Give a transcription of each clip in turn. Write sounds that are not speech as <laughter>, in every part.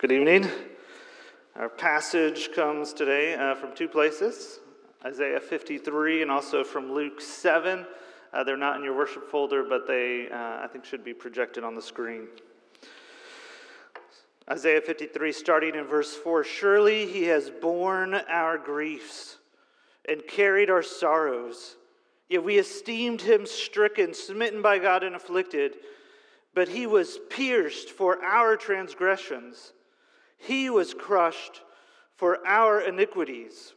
Good evening. Our passage comes today uh, from two places Isaiah 53 and also from Luke 7. Uh, they're not in your worship folder, but they, uh, I think, should be projected on the screen. Isaiah 53, starting in verse 4 Surely he has borne our griefs and carried our sorrows. Yet we esteemed him stricken, smitten by God, and afflicted. But he was pierced for our transgressions, he was crushed for our iniquities.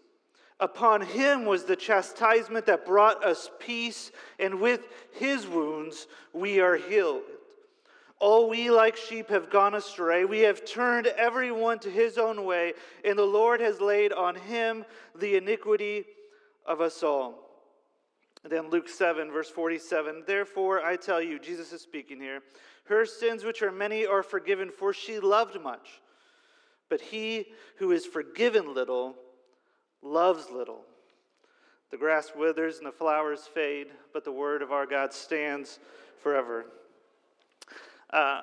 Upon him was the chastisement that brought us peace, and with his wounds we are healed. All we like sheep have gone astray. We have turned everyone to his own way, and the Lord has laid on him the iniquity of us all. Then Luke 7, verse 47 Therefore I tell you, Jesus is speaking here, her sins, which are many, are forgiven, for she loved much. But he who is forgiven little loves little. The grass withers and the flowers fade, but the word of our God stands forever. Uh,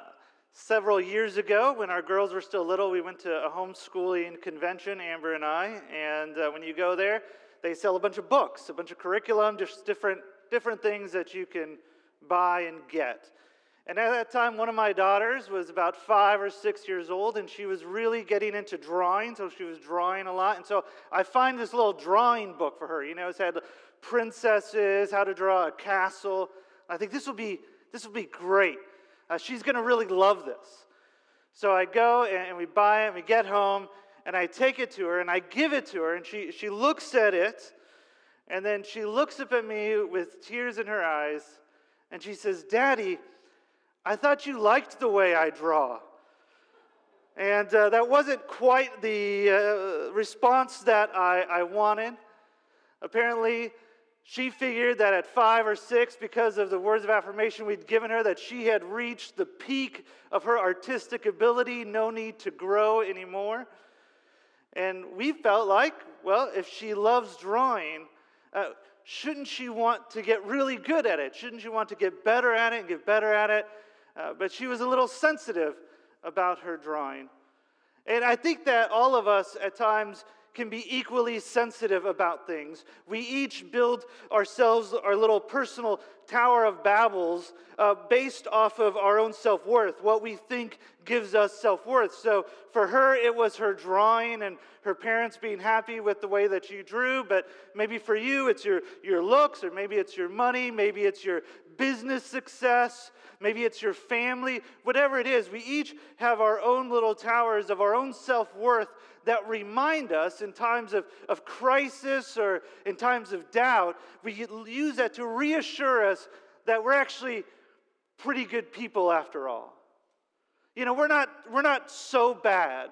several years ago, when our girls were still little, we went to a homeschooling convention, Amber and I. And uh, when you go there, they sell a bunch of books, a bunch of curriculum, just different, different things that you can buy and get. And at that time, one of my daughters was about five or six years old, and she was really getting into drawing, so she was drawing a lot. And so I find this little drawing book for her. You know, it's had princesses, how to draw a castle. I think this will be this will be great. Uh, she's going to really love this. So I go and we buy it, and we get home, and I take it to her and I give it to her, and she, she looks at it, and then she looks up at me with tears in her eyes, and she says, Daddy, I thought you liked the way I draw. And uh, that wasn't quite the uh, response that I, I wanted. Apparently, she figured that at five or six, because of the words of affirmation we'd given her, that she had reached the peak of her artistic ability, no need to grow anymore. And we felt like, well, if she loves drawing, uh, shouldn't she want to get really good at it? Shouldn't she want to get better at it and get better at it? Uh, but she was a little sensitive about her drawing. And I think that all of us at times can be equally sensitive about things. We each build ourselves our little personal Tower of Babels uh, based off of our own self worth, what we think gives us self worth. So for her, it was her drawing and her parents being happy with the way that she drew. But maybe for you, it's your, your looks, or maybe it's your money, maybe it's your business success, maybe it's your family, whatever it is. We each have our own little towers of our own self worth that remind us in times of, of crisis or in times of doubt. We use that to reassure us that we're actually pretty good people after all. You know, we're not, we're not so bad.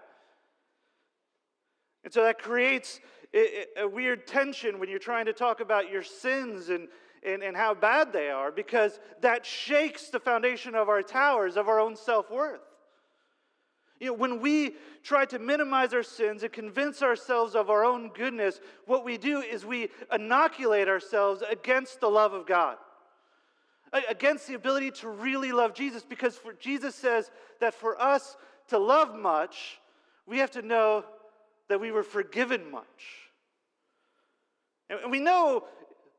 And so that creates a, a weird tension when you're trying to talk about your sins and, and, and how bad they are, because that shakes the foundation of our towers, of our own self worth. You know, when we try to minimize our sins and convince ourselves of our own goodness, what we do is we inoculate ourselves against the love of God, against the ability to really love Jesus, because for, Jesus says that for us to love much, we have to know that we were forgiven much. And we know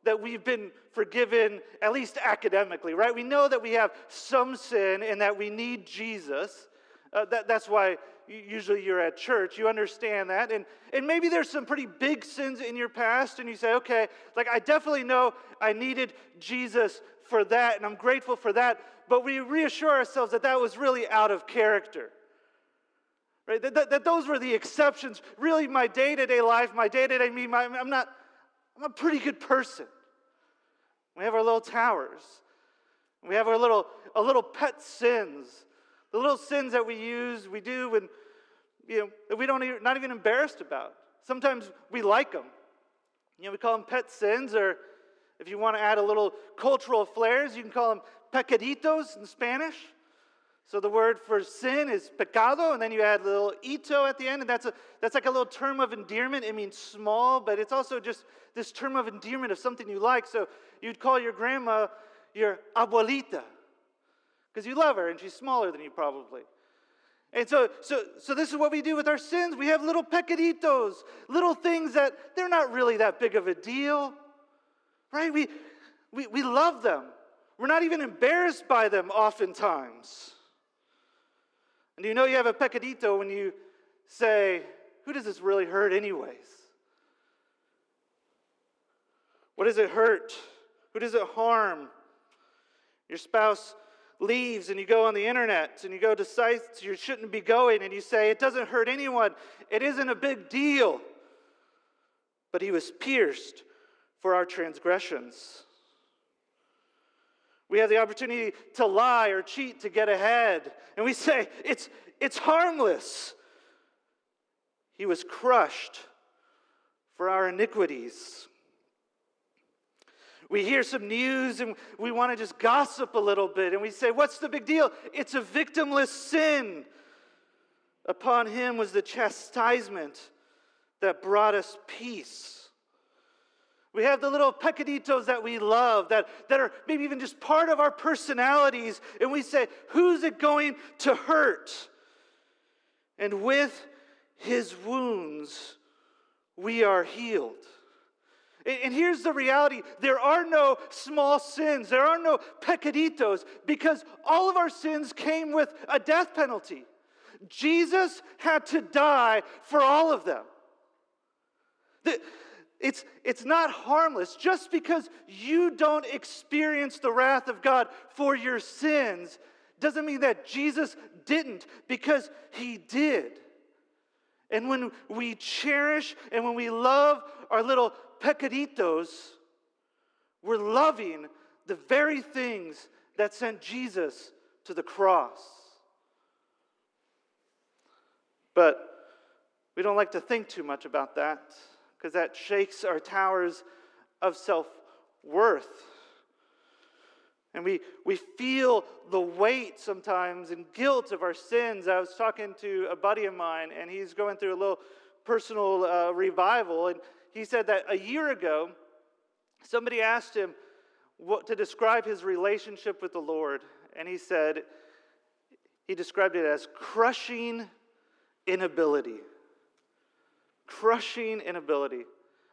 that we've been forgiven, at least academically, right? We know that we have some sin and that we need Jesus. Uh, that, that's why usually you're at church. You understand that. And, and maybe there's some pretty big sins in your past, and you say, okay, like I definitely know I needed Jesus for that, and I'm grateful for that. But we reassure ourselves that that was really out of character. Right? That, that, that those were the exceptions. Really, my day to day life, my day to day me, my, I'm not, I'm a pretty good person. We have our little towers. We have our little, a little pet sins the little sins that we use, we do, and you know, that we don't even, not even embarrassed about. Sometimes we like them. You know, we call them pet sins, or if you want to add a little cultural flares, you can call them pecaditos in Spanish. So the word for sin is pecado, and then you add a little ito at the end, and that's, a, that's like a little term of endearment. It means small, but it's also just this term of endearment of something you like. So you'd call your grandma your abuelita because you love her and she's smaller than you probably. And so, so, so this is what we do with our sins. We have little pecaditos, little things that they're not really that big of a deal, right? We, we, we love them. We're not even embarrassed by them oftentimes. And you know you have a pecadito when you say, Who does this really hurt, anyways? What does it hurt? Who does it harm? Your spouse leaves and you go on the internet and you go to sites you shouldn't be going and you say, It doesn't hurt anyone. It isn't a big deal. But he was pierced for our transgressions. We have the opportunity to lie or cheat to get ahead. And we say, It's, it's harmless. He was crushed for our iniquities. We hear some news and we want to just gossip a little bit and we say, What's the big deal? It's a victimless sin. Upon him was the chastisement that brought us peace. We have the little pecaditos that we love, that, that are maybe even just part of our personalities, and we say, Who's it going to hurt? And with his wounds, we are healed. And here's the reality there are no small sins, there are no pecaditos, because all of our sins came with a death penalty. Jesus had to die for all of them. It's, it's not harmless. Just because you don't experience the wrath of God for your sins doesn't mean that Jesus didn't, because he did. And when we cherish and when we love our little pecaditos, we're loving the very things that sent Jesus to the cross. But we don't like to think too much about that because that shakes our towers of self worth. And we, we feel the weight sometimes and guilt of our sins. I was talking to a buddy of mine, and he's going through a little personal uh, revival. And he said that a year ago, somebody asked him what, to describe his relationship with the Lord. And he said, he described it as crushing inability. Crushing inability.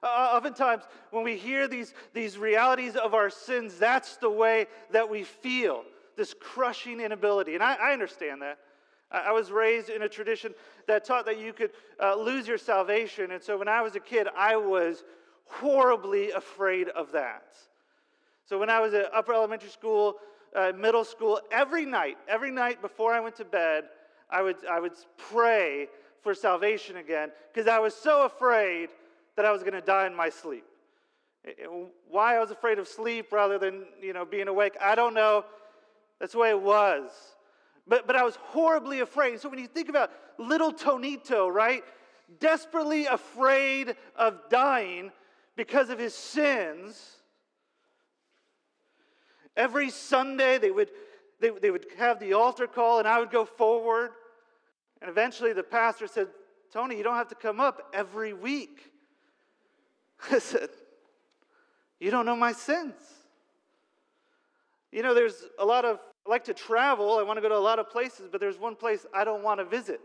Uh, oftentimes, when we hear these, these realities of our sins, that's the way that we feel this crushing inability. And I, I understand that. I was raised in a tradition that taught that you could uh, lose your salvation. And so when I was a kid, I was horribly afraid of that. So when I was at upper elementary school, uh, middle school, every night, every night before I went to bed, I would, I would pray for salvation again because I was so afraid that I was going to die in my sleep. Why I was afraid of sleep rather than you know being awake, I don't know. That's the way it was. But, but I was horribly afraid. So when you think about little Tonito, right? Desperately afraid of dying because of his sins. Every Sunday they would, they, they would have the altar call and I would go forward. And eventually the pastor said, Tony, you don't have to come up every week. <laughs> I said, You don't know my sins. You know, there's a lot of I like to travel. I want to go to a lot of places, but there's one place I don't want to visit.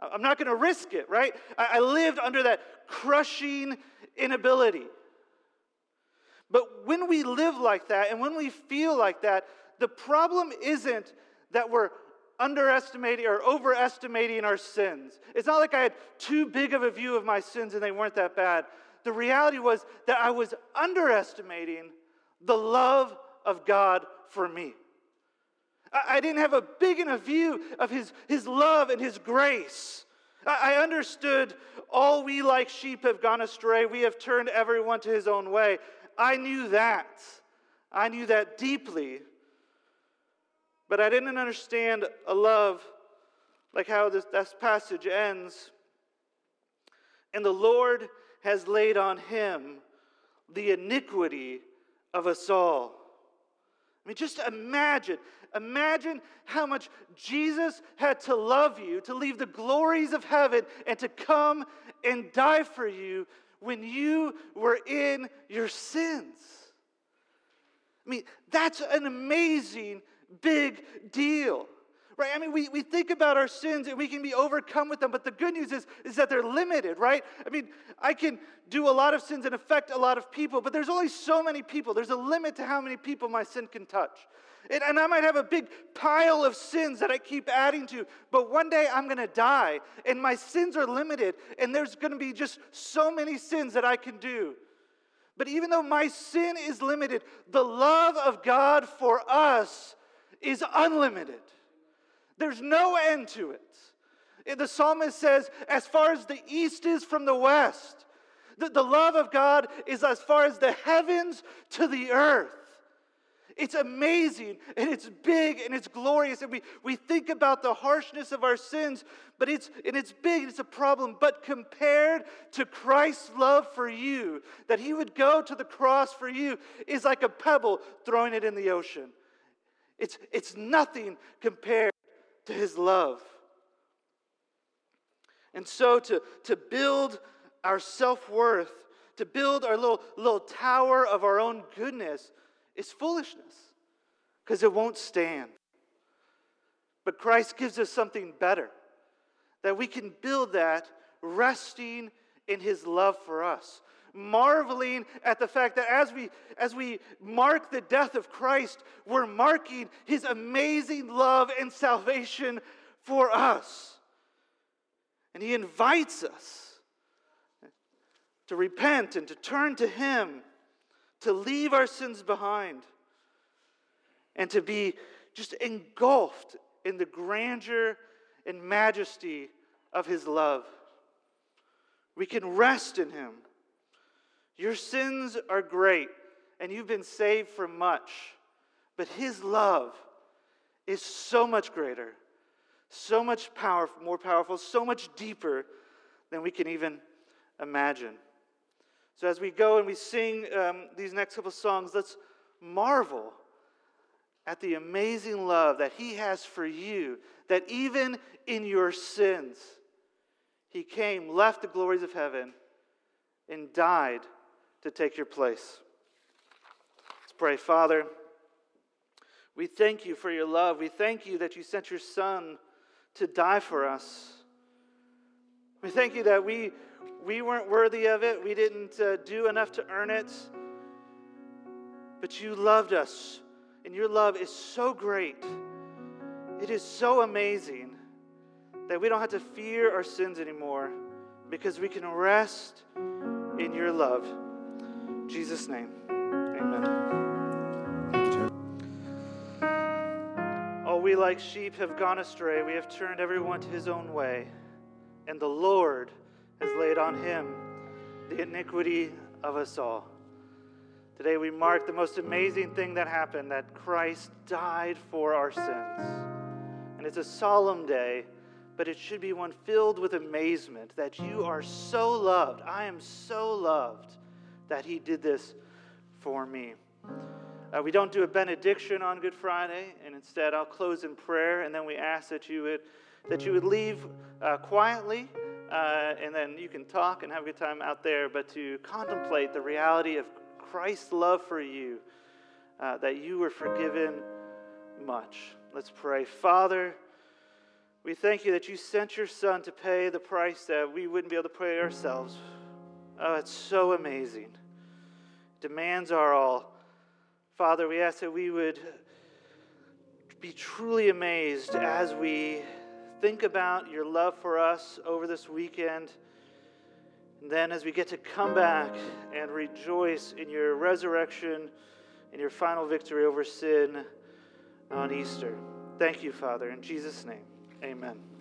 I'm not going to risk it, right? I lived under that crushing inability. But when we live like that and when we feel like that, the problem isn't that we're underestimating or overestimating our sins. It's not like I had too big of a view of my sins and they weren't that bad. The reality was that I was underestimating the love of God for me. I, didn't have a big enough view of his, his love and his grace. I, I understood all we like sheep have gone astray. We have turned everyone to his own way. I knew that. I knew that deeply. But I didn't understand a love like how this, this passage ends. And the Lord has laid on him the iniquity of us all. I mean, just imagine Imagine how much Jesus had to love you, to leave the glories of heaven, and to come and die for you when you were in your sins. I mean, that's an amazing big deal. Right? I mean, we, we think about our sins and we can be overcome with them, but the good news is, is that they're limited, right? I mean, I can do a lot of sins and affect a lot of people, but there's only so many people. There's a limit to how many people my sin can touch. And, and I might have a big pile of sins that I keep adding to, but one day I'm going to die, and my sins are limited, and there's going to be just so many sins that I can do. But even though my sin is limited, the love of God for us is unlimited. There's no end to it. The psalmist says, as far as the east is from the west, the, the love of God is as far as the heavens to the earth. It's amazing and it's big and it's glorious. And we, we think about the harshness of our sins, but it's and it's big, and it's a problem. But compared to Christ's love for you, that he would go to the cross for you, is like a pebble throwing it in the ocean. It's, it's nothing compared to his love. And so to, to build our self worth, to build our little, little tower of our own goodness, is foolishness because it won't stand. But Christ gives us something better that we can build that resting in his love for us marveling at the fact that as we as we mark the death of Christ we're marking his amazing love and salvation for us and he invites us to repent and to turn to him to leave our sins behind, and to be just engulfed in the grandeur and majesty of His love. We can rest in Him. Your sins are great, and you've been saved from much, but His love is so much greater, so much powerful, more powerful, so much deeper than we can even imagine. So, as we go and we sing um, these next couple songs, let's marvel at the amazing love that He has for you, that even in your sins, He came, left the glories of heaven, and died to take your place. Let's pray. Father, we thank you for your love. We thank you that you sent your Son to die for us. We thank you that we we weren't worthy of it. We didn't uh, do enough to earn it. But you loved us, and your love is so great. It is so amazing that we don't have to fear our sins anymore because we can rest in your love. Jesus' name, amen. All oh, we like sheep have gone astray. We have turned everyone to his own way. And the Lord has laid on him the iniquity of us all. Today we mark the most amazing thing that happened that Christ died for our sins. And it's a solemn day, but it should be one filled with amazement that you are so loved. I am so loved that he did this for me. Uh, we don't do a benediction on Good Friday, and instead I'll close in prayer, and then we ask that you would, that you would leave uh, quietly uh, and then you can talk and have a good time out there, but to contemplate the reality of Christ's love for you, uh, that you were forgiven much. Let's pray. Father, we thank you that you sent your Son to pay the price that we wouldn't be able to pay ourselves. Oh, it's so amazing. Demands are all. Father, we ask that we would be truly amazed as we think about your love for us over this weekend. And then, as we get to come back and rejoice in your resurrection and your final victory over sin on Easter. Thank you, Father. In Jesus' name, amen.